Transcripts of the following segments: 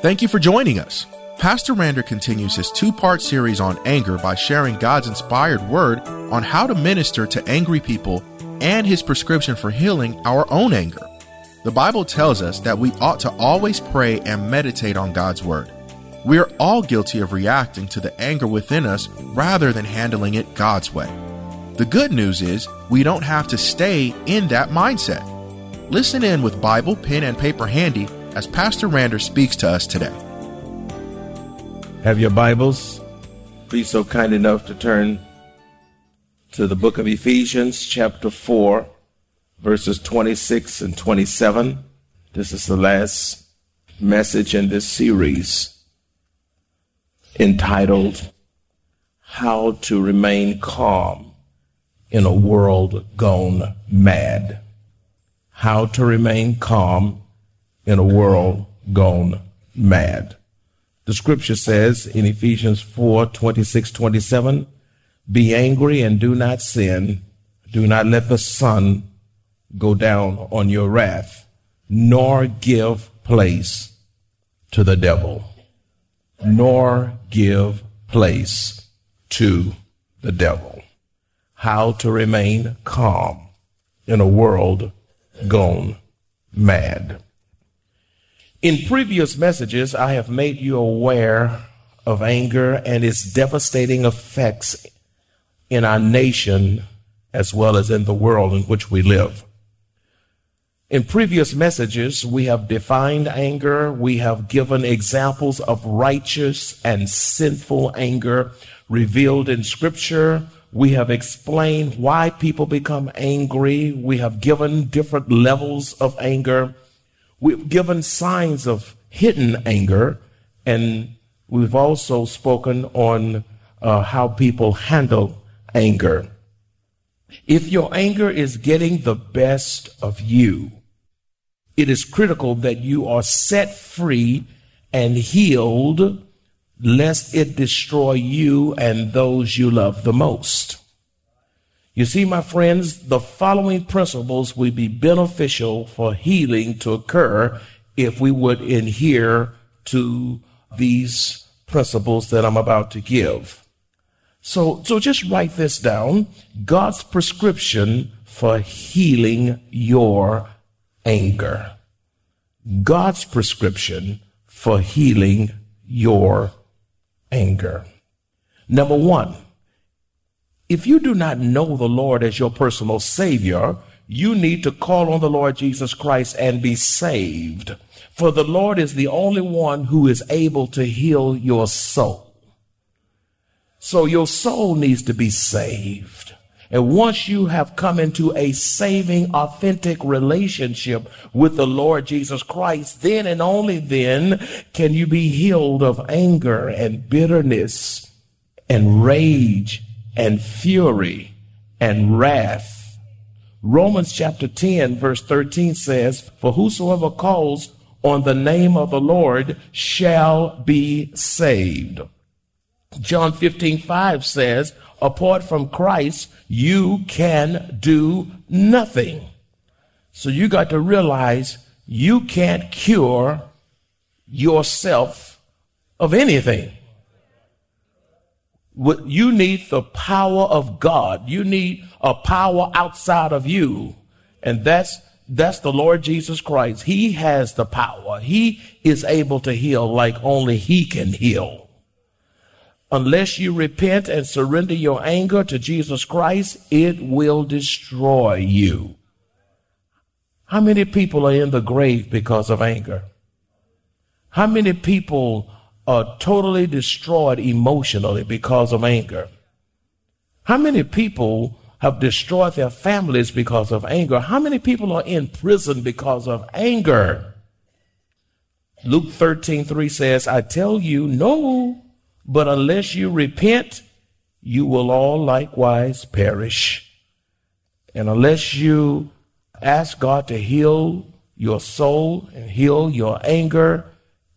Thank you for joining us. Pastor Rander continues his two part series on anger by sharing God's inspired word on how to minister to angry people and his prescription for healing our own anger. The Bible tells us that we ought to always pray and meditate on God's word. We are all guilty of reacting to the anger within us rather than handling it God's way. The good news is we don't have to stay in that mindset. Listen in with Bible, pen, and paper handy as Pastor Rander speaks to us today. Have your Bibles? Please, so kind enough to turn to the book of Ephesians, chapter 4, verses 26 and 27. This is the last message in this series entitled How to Remain Calm in a World Gone Mad. How to Remain Calm in a World Gone Mad. The scripture says in Ephesians 4 26 27, Be angry and do not sin. Do not let the sun go down on your wrath, nor give place to the devil. Nor give place to the devil. How to remain calm in a world gone mad. In previous messages, I have made you aware of anger and its devastating effects in our nation as well as in the world in which we live. In previous messages, we have defined anger. We have given examples of righteous and sinful anger revealed in scripture. We have explained why people become angry. We have given different levels of anger. We've given signs of hidden anger. And we've also spoken on uh, how people handle anger. If your anger is getting the best of you, it is critical that you are set free and healed lest it destroy you and those you love the most. You see, my friends, the following principles will be beneficial for healing to occur if we would adhere to these principles that I'm about to give. So, so just write this down. God's prescription for healing your anger. God's prescription for healing your anger. Number one, if you do not know the Lord as your personal Savior, you need to call on the Lord Jesus Christ and be saved. For the Lord is the only one who is able to heal your soul. So your soul needs to be saved. And once you have come into a saving, authentic relationship with the Lord Jesus Christ, then and only then can you be healed of anger and bitterness and rage and fury and wrath. Romans chapter 10 verse 13 says, For whosoever calls on the name of the Lord shall be saved. John 15, 5 says, apart from Christ, you can do nothing. So you got to realize you can't cure yourself of anything. You need the power of God. You need a power outside of you. And that's, that's the Lord Jesus Christ. He has the power. He is able to heal like only he can heal unless you repent and surrender your anger to Jesus Christ, it will destroy you. How many people are in the grave because of anger? How many people are totally destroyed emotionally because of anger. How many people have destroyed their families because of anger? How many people are in prison because of anger? Luke 13, 3 says, I tell you, no, but unless you repent, you will all likewise perish. And unless you ask God to heal your soul and heal your anger,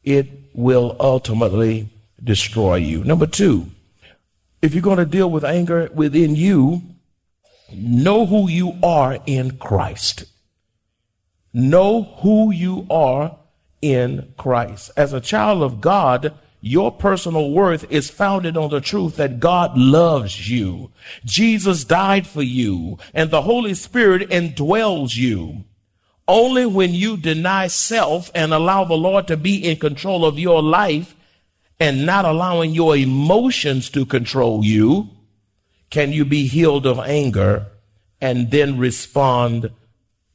it will ultimately destroy you. Number two, if you're going to deal with anger within you, know who you are in Christ. Know who you are in Christ. As a child of God, your personal worth is founded on the truth that God loves you. Jesus died for you and the Holy Spirit indwells you. Only when you deny self and allow the Lord to be in control of your life and not allowing your emotions to control you can you be healed of anger and then respond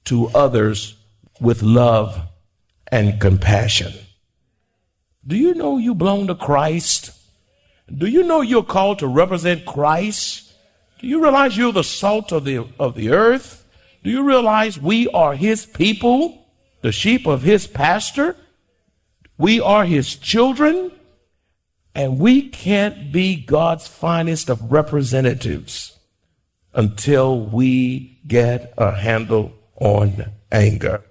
to others with love and compassion. Do you know you belong to Christ? Do you know you're called to represent Christ? Do you realize you're the salt of the, of the earth? Do you realize we are his people, the sheep of his pasture? We are his children, and we can't be God's finest of representatives until we get a handle on anger.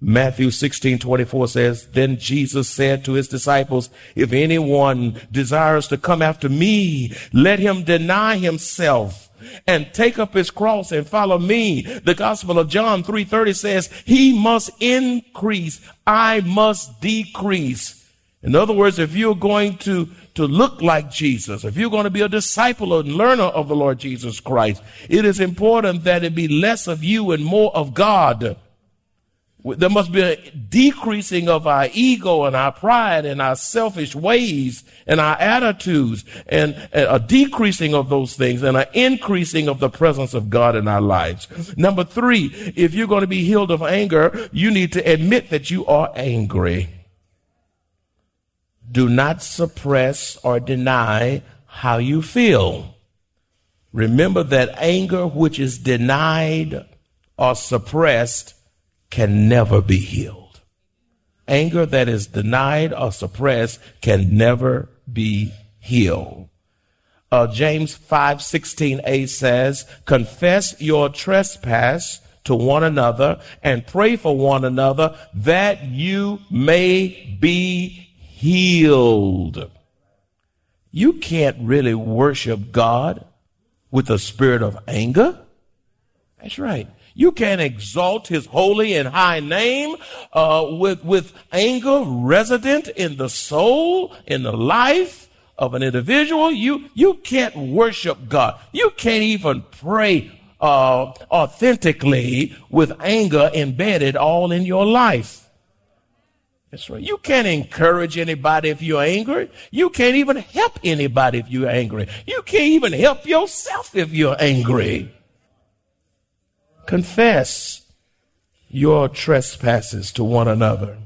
Matthew 16, 24 says, Then Jesus said to his disciples, If anyone desires to come after me, let him deny himself and take up his cross and follow me. The gospel of John 3:30 says, "He must increase, I must decrease." In other words, if you're going to to look like Jesus, if you're going to be a disciple and learner of the Lord Jesus Christ, it is important that it be less of you and more of God. There must be a decreasing of our ego and our pride and our selfish ways and our attitudes and a decreasing of those things and an increasing of the presence of God in our lives. Number three, if you're going to be healed of anger, you need to admit that you are angry. Do not suppress or deny how you feel. Remember that anger which is denied or suppressed can never be healed. Anger that is denied or suppressed can never be healed. Uh, James 5 16a says, Confess your trespass to one another and pray for one another that you may be healed. You can't really worship God with a spirit of anger. That's right. You can't exalt his holy and high name uh, with, with anger resident in the soul, in the life of an individual. You, you can't worship God. You can't even pray uh, authentically with anger embedded all in your life. That's right. You can't encourage anybody if you're angry. You can't even help anybody if you're angry. You can't even help yourself if you're angry. Confess your trespasses to one another.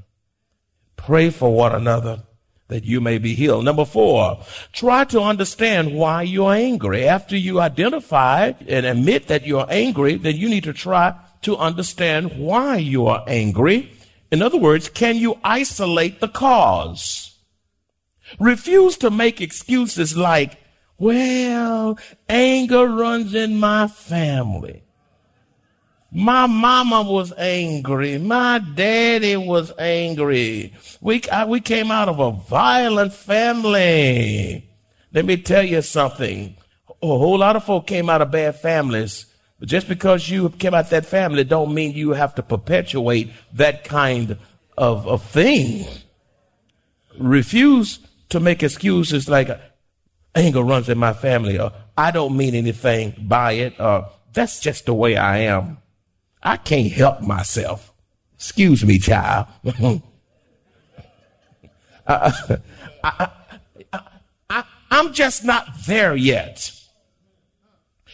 Pray for one another that you may be healed. Number four, try to understand why you're angry. After you identify and admit that you're angry, then you need to try to understand why you are angry. In other words, can you isolate the cause? Refuse to make excuses like, well, anger runs in my family. My mama was angry. My daddy was angry. We, I, we came out of a violent family. Let me tell you something. A whole lot of folk came out of bad families. But just because you came out that family don't mean you have to perpetuate that kind of, of thing. Refuse to make excuses like anger runs in my family or I don't mean anything by it or that's just the way I am. I can't help myself. Excuse me, child. I, I, I, I'm just not there yet.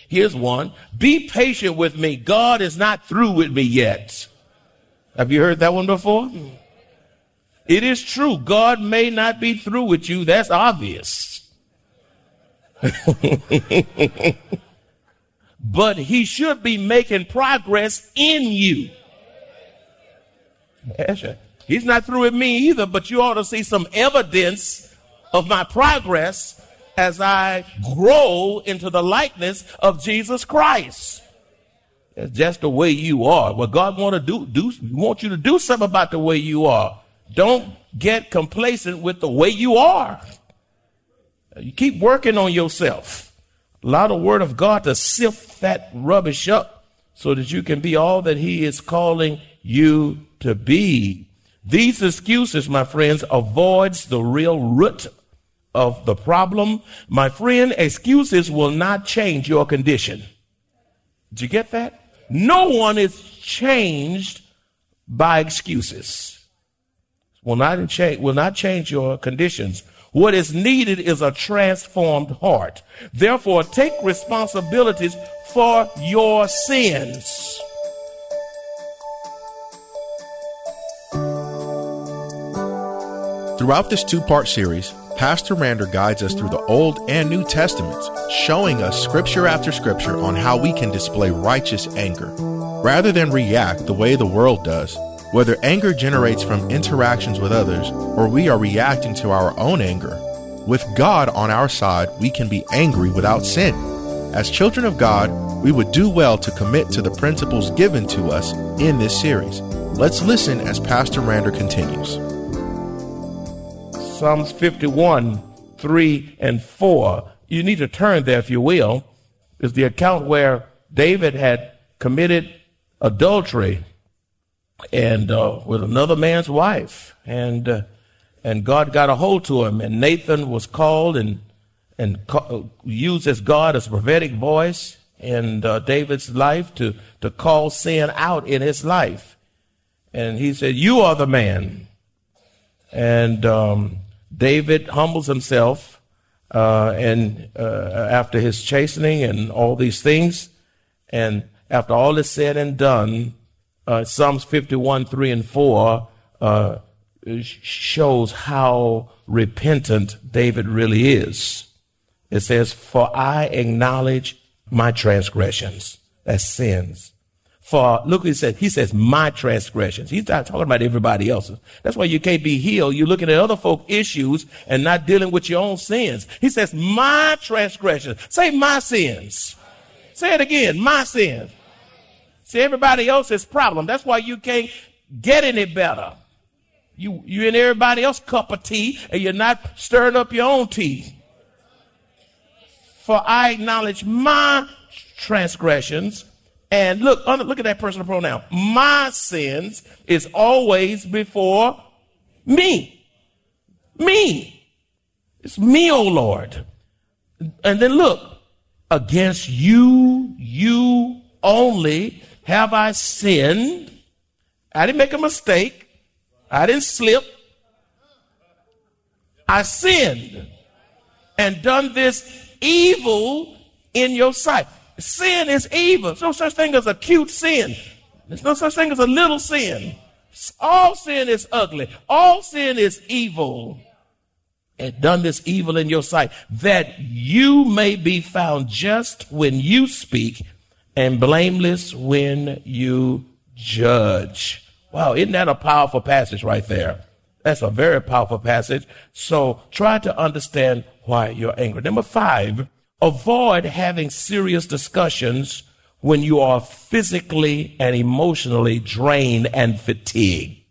Here's one. Be patient with me. God is not through with me yet. Have you heard that one before? It is true. God may not be through with you. That's obvious. but he should be making progress in you. He's not through with me either, but you ought to see some evidence of my progress as I grow into the likeness of Jesus Christ. That's just the way you are. What God want to do, do want you to do something about the way you are. Don't get complacent with the way you are. You keep working on yourself. Allow the word of God to sift that rubbish up so that you can be all that he is calling you to be. These excuses, my friends, avoids the real root of the problem. My friend, excuses will not change your condition. Did you get that? No one is changed by excuses. Will not change, will not change your conditions. What is needed is a transformed heart. Therefore, take responsibilities for your sins. Throughout this two part series, Pastor Rander guides us through the Old and New Testaments, showing us scripture after scripture on how we can display righteous anger. Rather than react the way the world does, whether anger generates from interactions with others or we are reacting to our own anger, with God on our side, we can be angry without sin. As children of God, we would do well to commit to the principles given to us in this series. Let's listen as Pastor Rander continues. Psalms 51, 3 and 4. You need to turn there if you will. Is the account where David had committed adultery and uh, with another man's wife, and uh, and God got a hold to him, and Nathan was called and and ca- used as God as a prophetic voice in uh, David's life to to call sin out in his life, and he said, "You are the man." And um, David humbles himself, uh, and uh, after his chastening and all these things, and after all is said and done, uh, Psalms 51, 3 and 4 uh, shows how repentant David really is. It says, For I acknowledge my transgressions, as sins, for look what he says. He says, my transgressions. He's not talking about everybody else's. That's why you can't be healed. You're looking at other folk issues and not dealing with your own sins. He says, my transgressions. Say my sins. Say it again, my sins. See, everybody else's problem. That's why you can't get any better. You, you in everybody else's cup of tea and you're not stirring up your own tea. For I acknowledge my transgressions and look, look at that personal pronoun. My sins is always before me. Me. It's me, O oh Lord. And then look, against you, you only have I sinned. I didn't make a mistake. I didn't slip. I sinned and done this evil in your sight. Sin is evil. There's no such thing as a cute sin. There's no such thing as a little sin. All sin is ugly. All sin is evil. And done this evil in your sight, that you may be found just when you speak and blameless when you judge. Wow, isn't that a powerful passage right there? That's a very powerful passage. So try to understand why you're angry. Number five, Avoid having serious discussions when you are physically and emotionally drained and fatigued.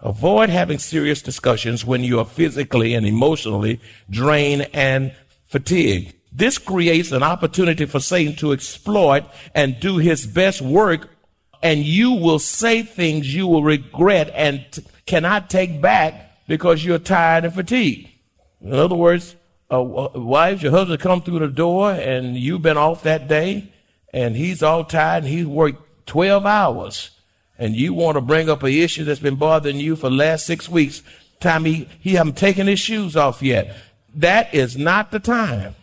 Avoid having serious discussions when you are physically and emotionally drained and fatigued. This creates an opportunity for Satan to exploit and do his best work, and you will say things you will regret and t- cannot take back because you're tired and fatigued. In other words, uh, wives, your husband come through the door and you've been off that day and he's all tired and he's worked 12 hours and you want to bring up an issue that's been bothering you for the last six weeks, time he, he haven't taken his shoes off yet. That is not the time.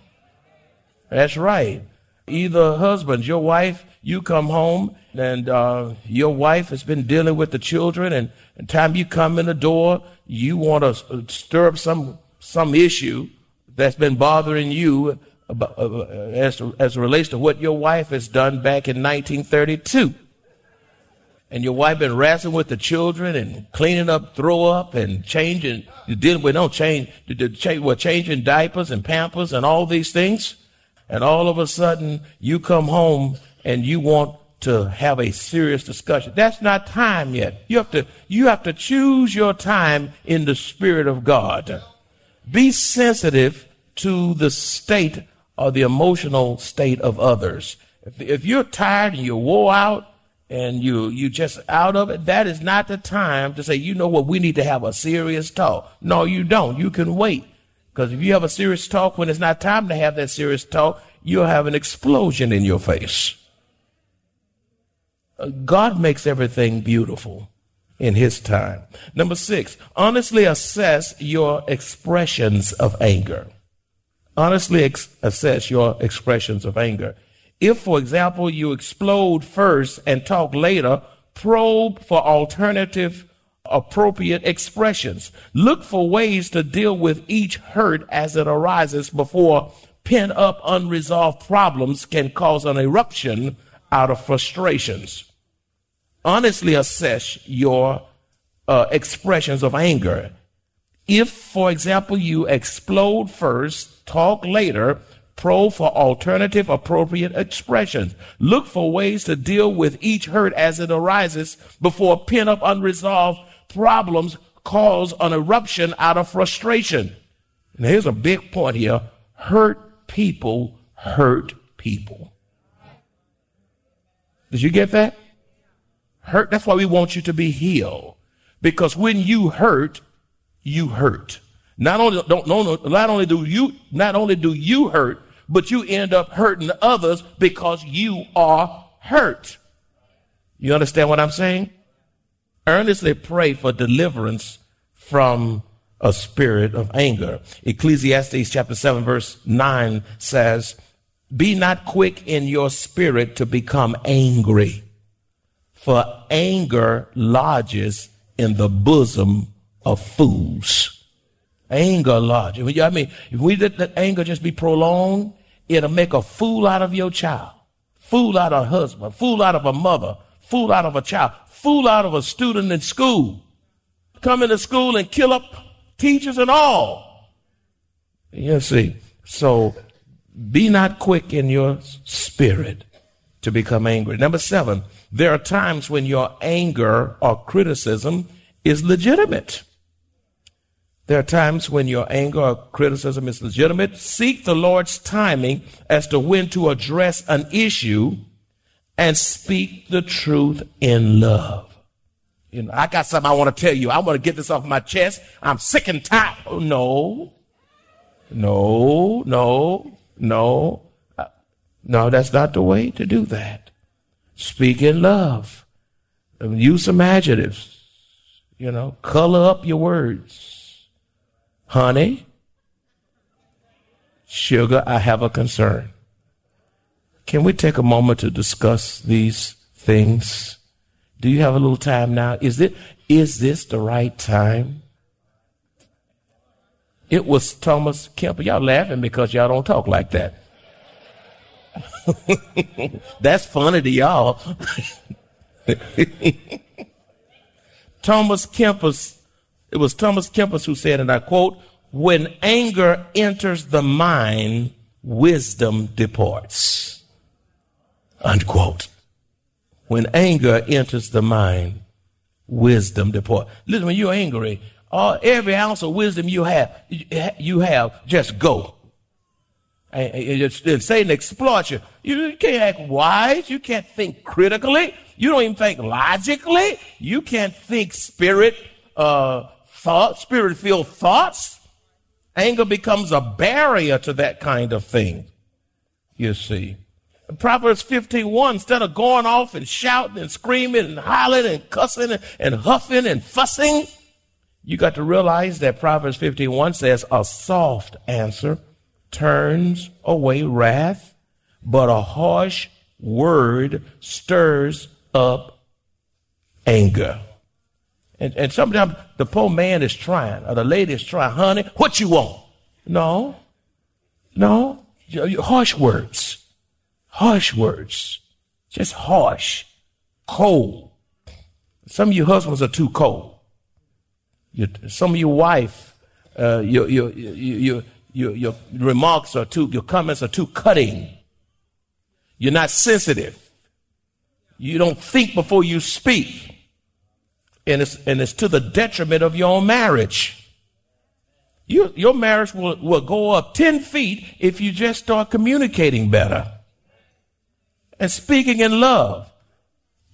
That's right. Either husbands, your wife, you come home and uh, your wife has been dealing with the children, and, and time you come in the door, you want to stir up some some issue that's been bothering you about, uh, as to, as it relates to what your wife has done back in 1932 and your wife been wrestling with the children and cleaning up throw up and changing dealing with don't change well changing diapers and pampers and all these things and all of a sudden you come home and you want to have a serious discussion. That's not time yet. You have to you have to choose your time in the spirit of god. Be sensitive to the state or the emotional state of others. If, if you're tired and you're wore out and you you just out of it that is not the time to say you know what? We need to have a serious talk. No you don't. You can wait because if you have a serious talk when it's not time to have that serious talk you'll have an explosion in your face. Uh, god makes everything beautiful in his time. Number six honestly assess your expressions of anger. Honestly ex- assess your expressions of anger. If, for example, you explode first and talk later, probe for alternative appropriate expressions. Look for ways to deal with each hurt as it arises before pent up unresolved problems can cause an eruption out of frustrations. Honestly assess your uh, expressions of anger. If, for example, you explode first, talk later, Probe for alternative appropriate expressions. Look for ways to deal with each hurt as it arises before pent up unresolved problems cause an eruption out of frustration. And here's a big point here. Hurt people hurt people. Did you get that? Hurt. That's why we want you to be healed. Because when you hurt, you hurt. Not only, don't, not only do you, not only do you hurt, but you end up hurting others because you are hurt. You understand what I'm saying? Earnestly pray for deliverance from a spirit of anger. Ecclesiastes chapter 7 verse 9 says, Be not quick in your spirit to become angry, for anger lodges in the bosom of fools. Anger lodges. I mean, if we let that anger just be prolonged, It'll make a fool out of your child, fool out of a husband, fool out of a mother, fool out of a child, fool out of a student in school. Come into school and kill up teachers and all. You see, so be not quick in your spirit to become angry. Number seven, there are times when your anger or criticism is legitimate. There are times when your anger or criticism is legitimate. Seek the Lord's timing as to when to address an issue and speak the truth in love. You know, I got something I want to tell you. I want to get this off my chest. I'm sick and tired. Oh, no, no, no, no. Uh, no, that's not the way to do that. Speak in love. Use some adjectives. You know, color up your words honey, sugar, I have a concern. Can we take a moment to discuss these things? Do you have a little time now? Is it is this the right time? It was Thomas Kemper. Y'all laughing because y'all don't talk like that. That's funny to y'all. Thomas Kemper's it was Thomas Kempis who said, and I quote, when anger enters the mind, wisdom departs. Unquote. When anger enters the mind, wisdom departs. Listen, when you're angry, all, every ounce of wisdom you have, you have, just go. And, and Satan exploits you. You can't act wise. You can't think critically. You don't even think logically. You can't think spirit, uh, thought, spirit filled thoughts. Anger becomes a barrier to that kind of thing. You see. Proverbs 15:1, instead of going off and shouting and screaming and hollering and cussing and, and huffing and fussing, you got to realize that Proverbs 15:1 says, a soft answer turns away wrath, but a harsh word stirs up anger. And, and sometimes the poor man is trying, or the lady is trying, honey, what you want? No, no, harsh words, harsh words, just harsh, cold. Some of your husbands are too cold. Some of your wife, uh, your, your, your, your, your remarks are too, your comments are too cutting. You're not sensitive. You don't think before you speak. And it's, and it's to the detriment of your own marriage. You, your marriage will, will go up 10 feet if you just start communicating better and speaking in love.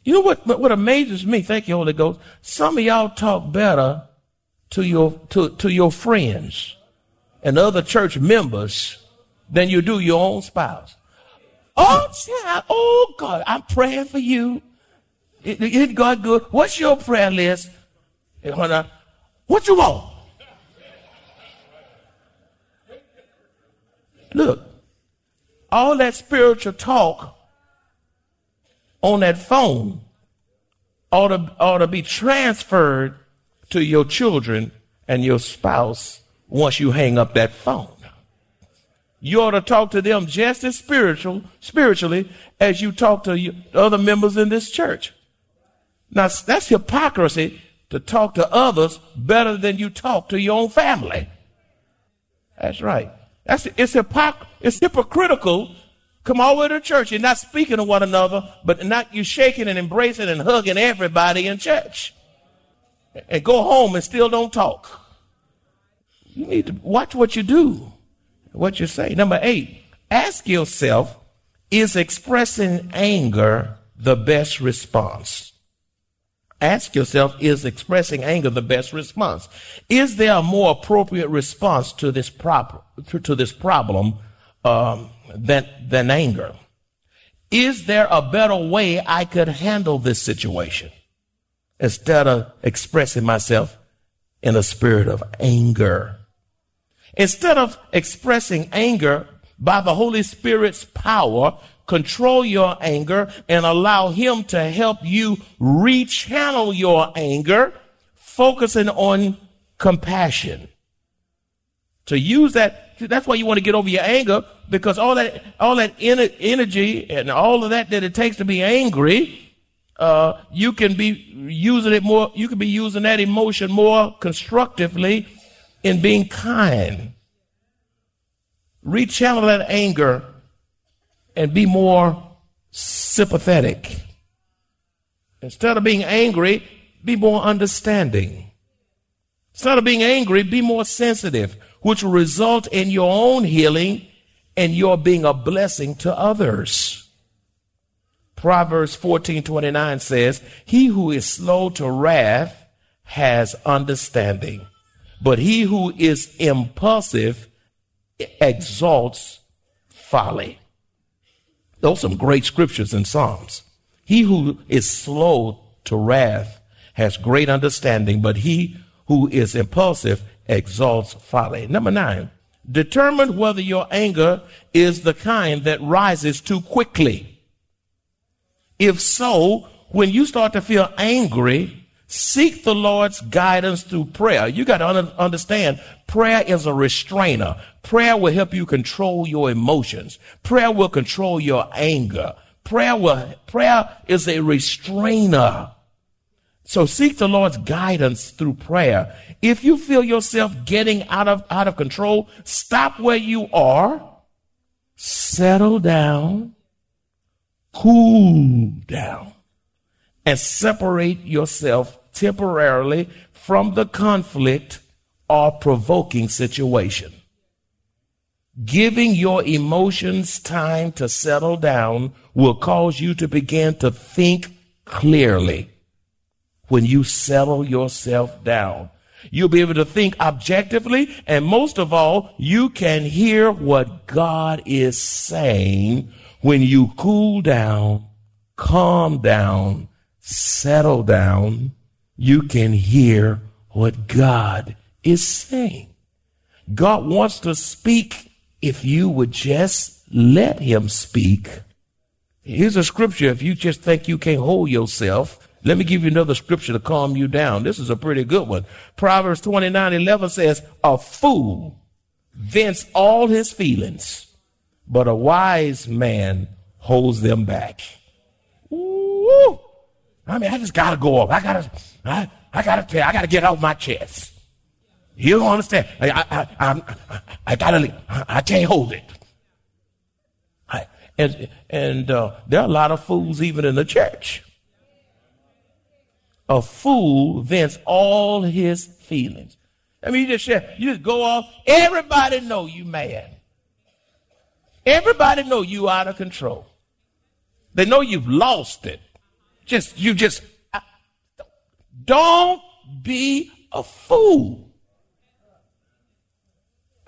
You know what, what amazes me? Thank you, Holy Ghost. Some of y'all talk better to your, to, to your friends and other church members than you do your own spouse. Oh, child. Oh, God, I'm praying for you. Isn't God good? What's your prayer list? What you want? Look, all that spiritual talk on that phone ought to, ought to be transferred to your children and your spouse once you hang up that phone. You ought to talk to them just as spiritual, spiritually as you talk to other members in this church. Now that's hypocrisy to talk to others better than you talk to your own family. That's right. That's it's hypoc- it's hypocritical. Come all the way to church. You're not speaking to one another, but not you shaking and embracing and hugging everybody in church. And go home and still don't talk. You need to watch what you do, what you say. Number eight, ask yourself, is expressing anger the best response? Ask yourself, is expressing anger the best response? Is there a more appropriate response to this to, to this problem um, than, than anger? Is there a better way I could handle this situation instead of expressing myself in a spirit of anger? Instead of expressing anger by the Holy Spirit's power, control your anger and allow him to help you rechannel your anger, focusing on compassion. To use that, that's why you want to get over your anger because all that, all that energy and all of that that it takes to be angry, uh, you can be using it more, you can be using that emotion more constructively in being kind. Rechannel that anger and be more sympathetic. Instead of being angry, be more understanding. Instead of being angry, be more sensitive, which will result in your own healing and your being a blessing to others. Proverbs 14:29 says, "He who is slow to wrath has understanding, but he who is impulsive exalts folly." Those are some great scriptures in Psalms. He who is slow to wrath has great understanding, but he who is impulsive exalts folly. Number nine, determine whether your anger is the kind that rises too quickly. If so, when you start to feel angry, Seek the Lord's guidance through prayer. You got to un- understand prayer is a restrainer. Prayer will help you control your emotions. Prayer will control your anger. Prayer will, prayer is a restrainer. So seek the Lord's guidance through prayer. If you feel yourself getting out of, out of control, stop where you are, settle down, cool down, and separate yourself temporarily from the conflict or provoking situation. Giving your emotions time to settle down will cause you to begin to think clearly. When you settle yourself down, you'll be able to think objectively, and most of all, you can hear what God is saying when you cool down, calm down, settle down, you can hear what God is saying. God wants to speak if you would just let him speak Here's a scripture. If you just think you can't hold yourself, let me give you another scripture to calm you down. This is a pretty good one. Proverbs 29 11 says, A fool vents all his feelings, but a wise man holds them back. Ooh. I mean, I just gotta go off. I gotta, I, I gotta I gotta get off my chest. You don't understand. I, I, I, I, gotta, I can't hold it. And and uh, there are a lot of fools even in the church. A fool vents all his feelings. I mean, you just share, you just go off. Everybody know you mad. Everybody know you out of control. They know you've lost it. Just you just don't be a fool.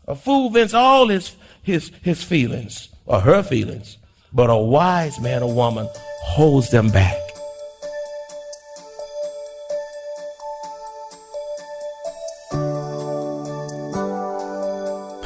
A fool vents all his his his feelings or her feelings, but a wise man or woman holds them back.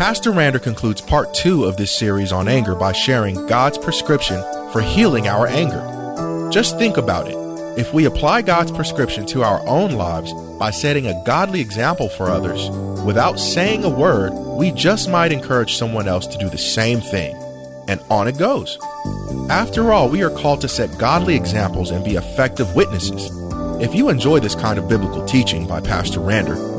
Pastor Rander concludes part two of this series on anger by sharing God's prescription for healing our anger. Just think about it. If we apply God's prescription to our own lives by setting a godly example for others, without saying a word, we just might encourage someone else to do the same thing. And on it goes. After all, we are called to set godly examples and be effective witnesses. If you enjoy this kind of biblical teaching by Pastor Rander,